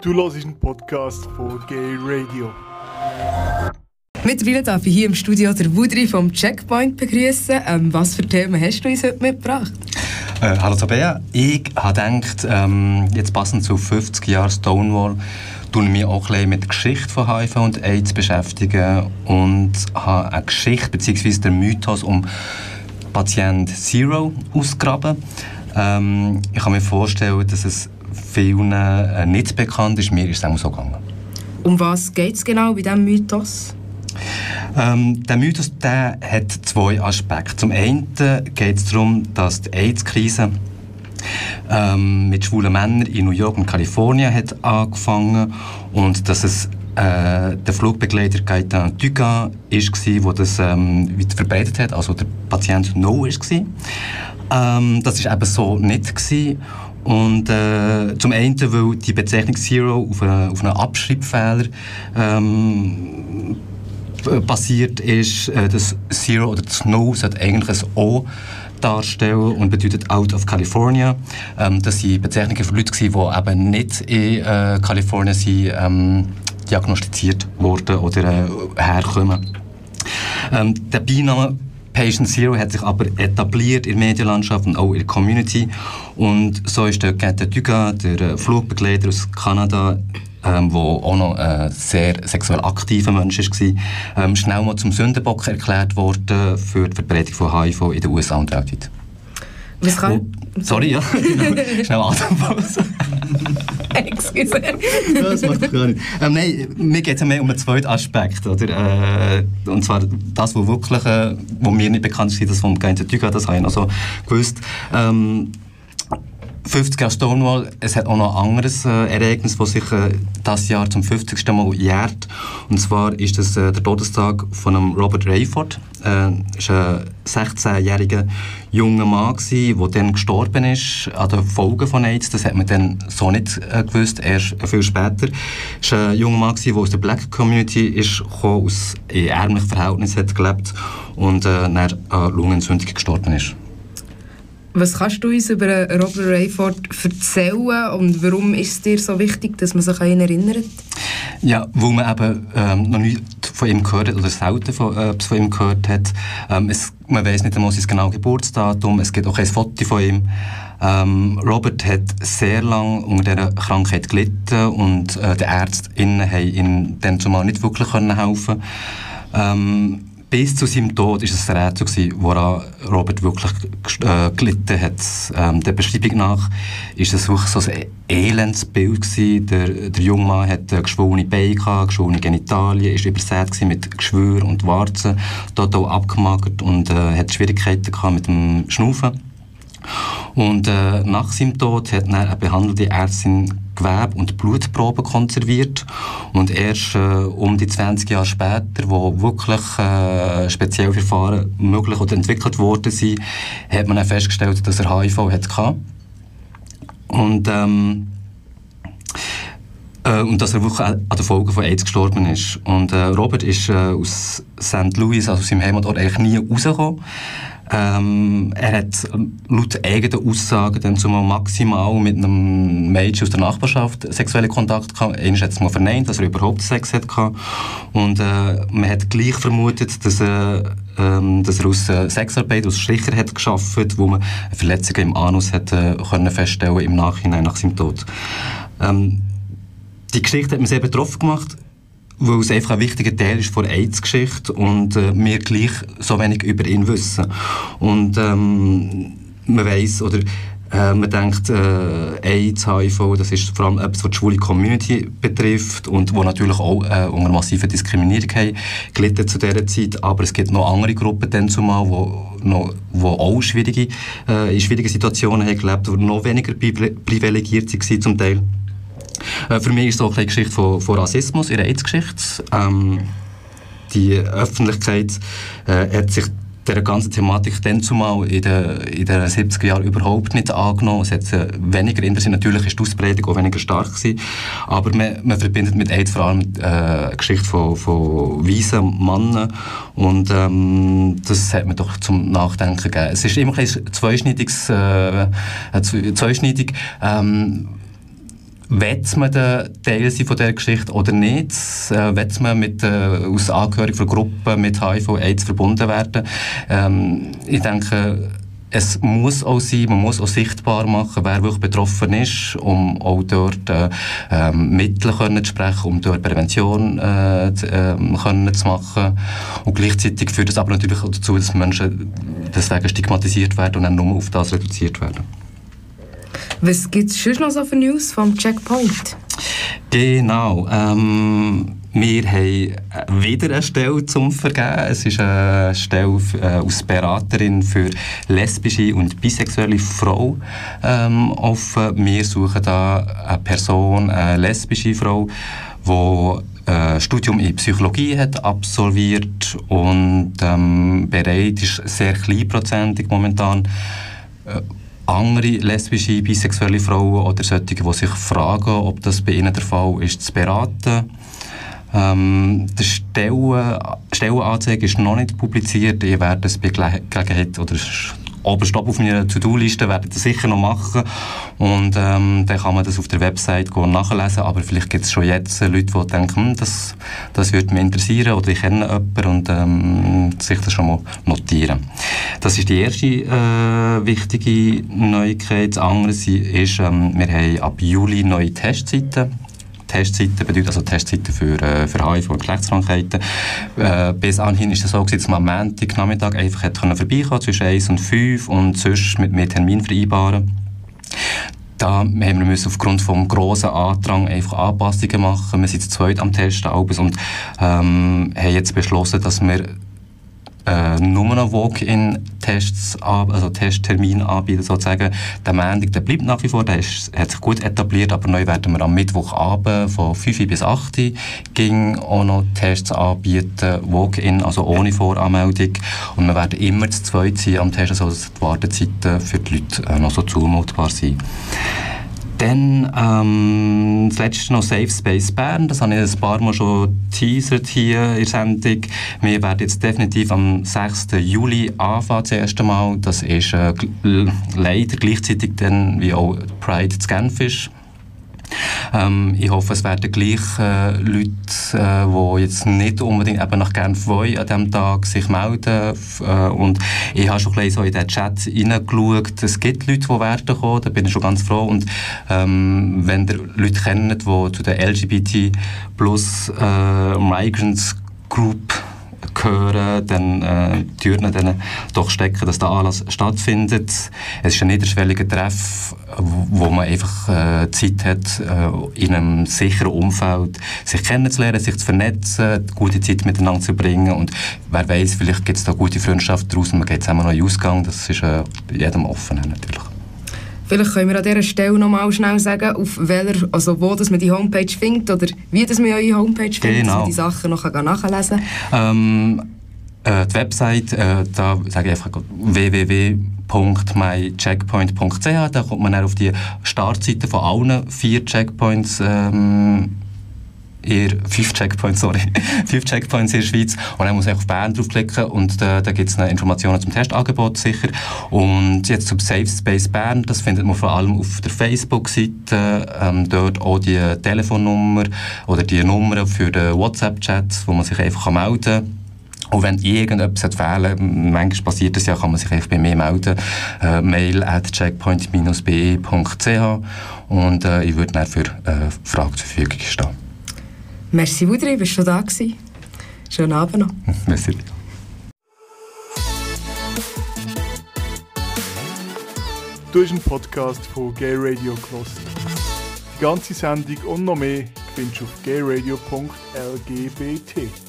Du hörst einen Podcast von Gay Radio. Mittlerweile darf ich hier im Studio der Wudri vom Checkpoint begrüßen. Ähm, was für Themen hast du uns heute mitgebracht? Äh, hallo Tabea, ich habe gedacht, ähm, jetzt passend zu 50 Jahren Stonewall, tun ich mich auch ein mit der Geschichte von HIV und AIDS beschäftigen und habe eine Geschichte bzw. den Mythos um Patient Zero ausgraben. Ähm, ich kann mir vorstellen, dass es vielen äh, nicht bekannt ist. Mir ist es auch so gegangen. Um was geht es genau bei diesem Mythos? Ähm, der Mythos der hat zwei Aspekte. Zum einen geht es darum, dass die AIDS-Krise ähm, mit schwulen Männern in New York und Kalifornien hat angefangen und dass es äh, der Flugbegleiter Gaetan Dugas war, der das ähm, weiter verbreitet hat, also der Patient No war. Ähm, das war eben so nicht. Gewesen. Und äh, zum einen, weil die Bezeichnung Zero auf einen, auf einen Abschreibfehler ähm, basiert ist, äh, das Zero oder das No sollte eigentlich ein O darstellen und bedeutet Out of California. Ähm, das sind Bezeichnungen für Leute, die eben nicht in äh, Kalifornien sind, ähm, diagnostiziert wurden oder äh, herkommen. Ähm, der Beiname Patient Zero hat sich aber etabliert in der Medienlandschaft und auch in der Community. Und so ist der Gete Dugas, der äh, Flugbegleiter aus Kanada, ähm, wo auch noch ein sehr sexuell aktiver Mensch war, ähm, schnell mal zum Sündenbock erklärt worden für die Verbreitung von HIV in den USA und weltweit. Was kann... Sorry, ja. Schnell Atempause. Excuse. das macht doch gar nicht. Ähm, nein, mir geht es mehr um einen zweiten Aspekt. Oder? Äh, und zwar das, was wirklich, äh, wo mir nicht bekannt ist, das vom Gainter Duga, das habe ich noch so gewusst. Ähm, 50 Jahre Stonewall, es hat auch noch ein anderes äh, Ereignis, das sich äh, das Jahr zum 50. Mal jährt. Und zwar ist das äh, der Todestag von einem Robert Rayford. Er äh, war ein 16-jähriger junger Mann, der dann gestorben ist an den Folgen von AIDS. Das hat man dann so nicht äh, gewusst, erst viel später. Er war ein junger Mann, der aus der Black Community ist, aus ärmlichen Verhältnissen hat gelebt und äh, dann an Lungenentzündung gestorben ist. Was kannst du uns über Robert Rayford erzählen und warum ist es dir so wichtig, dass man sich an ihn erinnert? Ja, weil man eben ähm, noch nie von ihm gehört hat oder selten von, äh, von ihm gehört hat. Ähm, es, man weiß nicht einmal sein genau Geburtsdatum, es gibt auch kein Foto von ihm. Ähm, Robert hat sehr lange unter dieser Krankheit gelitten und äh, die Ärztinnen haben ihm dann zumal nicht wirklich helfen können. Ähm, bis zu seinem Tod war es ein Rätsel, gewesen, woran Robert wirklich äh, gelitten hat. Ähm, der Beschreibung nach ist es wirklich so ein Elendsbild gewesen. Der, der junge Mann hatte äh, geschwollene Beine, geschwollene Genitalien, war übersät mit Geschwür und Warzen, total abgemagert und äh, hatte Schwierigkeiten mit dem Schnaufen. Und äh, nach seinem Tod hat eine behandelte Ärztin Gewebe und Blutproben konserviert. Und erst äh, um die 20 Jahre später, wo wirklich äh, spezielle Verfahren möglich oder entwickelt worden sind, hat man dann festgestellt, dass er HIV hatte. Und, ähm, äh, und dass er wirklich an den Folgen von AIDS gestorben ist. Und äh, Robert ist äh, aus St. Louis, also aus seinem Heimatort, eigentlich nie rausgekommen. Ähm, er hat laut eigenen Aussagen dann zumal maximal mit einem Mädchen aus der Nachbarschaft sexuelle Kontakt gehabt. Einer hat es mal verneint, dass er überhaupt Sex hatte. Und äh, man hat gleich vermutet, dass, äh, ähm, dass er aus äh, Sexarbeit, aus Stricher hat geschafft, wo man Verletzungen im Anus hat, äh, können feststellen im Nachhinein nach seinem Tod. Ähm, die Geschichte hat mich sehr betroffen gemacht weil es einfach ein wichtiger Teil ist von der AIDS-Geschichte und äh, wir gleich so wenig über ihn wissen. Und ähm, man weiß oder äh, man denkt, äh, AIDS, HIV, das ist vor allem etwas, was die schwule Community betrifft und wo natürlich auch äh, unter massiver Diskriminierung haben, gelitten zu dieser Zeit. Aber es gibt noch andere Gruppen zumal, wo, wo auch schwierige, äh, in schwierigen Situationen haben gelebt, die noch weniger privilegiert waren zum Teil. Äh, für mich ist es auch eine Geschichte von, von Rassismus der AIDS-Geschichte. Ähm, die Öffentlichkeit äh, hat sich der ganzen Thematik dann zumal in den, in den 70er Jahren überhaupt nicht angenommen. Es hat äh, weniger interessiert. Natürlich ist die Ausbreitung auch weniger stark gewesen. Aber man, man verbindet mit AIDS vor allem äh, eine Geschichte von, von weißen Männern. Und ähm, das hat mir doch zum Nachdenken gegeben. Es ist immer ein zweischneidiges, äh, zweischneidig. Ähm, will man der Teil sein von dieser Geschichte oder nicht? Äh, will man mit, äh, aus Angehörigen von Gruppen mit HIV-AIDS verbunden werden? Ähm, ich denke, es muss auch sein, man muss auch sichtbar machen, wer wirklich betroffen ist, um auch dort äh, ähm, Mittel können zu sprechen, um dort Prävention äh, zu, äh, können zu machen. Und gleichzeitig führt das aber natürlich auch dazu, dass Menschen deswegen stigmatisiert werden und dann nur auf das reduziert werden. Was gibt es sonst noch so für News vom Checkpoint? Genau. Ähm, wir haben wieder eine Stelle zum Vergeben. Es ist eine Stelle äh, als Beraterin für lesbische und bisexuelle Frauen ähm, offen. Wir suchen da eine Person, eine lesbische Frau, die ein äh, Studium in Psychologie hat absolviert und ähm, bereit ist, sehr kleinprozentig momentan, äh, andere lesbische, bisexuelle Frauen oder solche, die sich fragen, ob das bei ihnen der Fall ist, zu beraten. Ähm, die Stellen, Stellenanzeige ist noch nicht publiziert. Ich werde es bei Gelegenheit oder oberst auf meiner To-Do-Liste werde ich das sicher noch machen und ähm, dann kann man das auf der Website nachlesen, aber vielleicht gibt es schon jetzt Leute, die denken, hm, das, das würde mich interessieren oder ich kenne jemanden und ähm, sich das schon mal notieren. Das ist die erste äh, wichtige Neuigkeit. Das andere ist, ähm, wir haben ab Juli neue Testzeiten Testzeiten bedeutet also Testzeiten für, äh, für HIV und Geschlechtskrankheiten. Äh, bis anhin ist es so, dass man am Montag Nachmittag einfach hat vorbeikommen zwischen 1 und 5 und sonst mit mehr Termin vereinbaren. Da haben wir aufgrund des grossen Andrang einfach Anpassungen machen. Wir sind zu zweit am Testen und ähm, haben jetzt beschlossen, dass wir äh, nur Walk-in-Tests, also Testtermine anbieten sozusagen. Der Montag, der bleibt nach wie vor, der ist, hat sich gut etabliert, aber neu werden wir am Mittwochabend von 5 bis 8 Uhr ging auch noch Tests anbieten, Walk-in, also ohne Voranmeldung. Und wir werden immer zu zweit sein am Testen, sodass die Wartezeiten für die Leute äh, noch so zumutbar sind. Dann ähm, das letzte noch Safe Space Bern. Das habe ich ein paar Mal schon teasert hier in der Sendung. Wir werden jetzt definitiv am 6. Juli anfangen, das erste Mal. Das ist äh, leider gleichzeitig dann wie auch Pride zu Genf ist. Ähm, ich hoffe, es werden gleich äh, Leute, äh, die jetzt nicht unbedingt eben nach Genf wollen, an diesem Tag sich melden. Äh, und ich habe schon ein so in den Chat hineingeschaut. Es gibt Leute, die werden kommen, da bin ich schon ganz froh. Und ähm, wenn ihr Leute kennt, die zu der LGBT plus äh, Migrants Group gehören, dann äh, Türen dann doch stecken, dass der Anlass stattfindet. Es ist ein niederschwelliger Treff, wo man einfach äh, Zeit hat, äh, in einem sicheren Umfeld sich kennenzulernen, sich zu vernetzen, gute Zeit miteinander zu bringen und wer weiß, vielleicht gibt es da gute Freundschaft daraus und man geht zusammen noch in Ausgang, das ist äh, jedem offen natürlich. Vielleicht können wir an dieser Stelle noch mal schnell sagen, auf welcher, also wo dass man die Homepage findet oder wie dass man eure Homepage findet, genau. dass man die Sachen noch nachlesen kann. Ähm, äh, die Website, äh, da sage ich einfach www.mycheckpoint.ch, da kommt man dann auf die Startseite von allen vier Checkpoints ähm, eher fünf Checkpoints, sorry, fünf Checkpoints in der Schweiz. Und dann muss ich auf Bern draufklicken und da, da gibt es Informationen zum Testangebot sicher. Und jetzt zum Safe Space Bern, das findet man vor allem auf der Facebook-Seite, ähm, dort auch die Telefonnummer oder die Nummer für den WhatsApp-Chat, wo man sich einfach melden kann. Und wenn irgendetwas fehlen manchmal passiert das ja, kann man sich einfach bei mir melden. Äh, mail at checkpoint-be.ch und äh, ich würde dann für äh, Fragen zur Verfügung stehen. Merci, Wudri, bist du da gewesen. Schönen Abend noch. Merci. Du hast einen Podcast von Gay Radio gehört. Die ganze Sendung und noch mehr findest du auf gayradio.lgbt.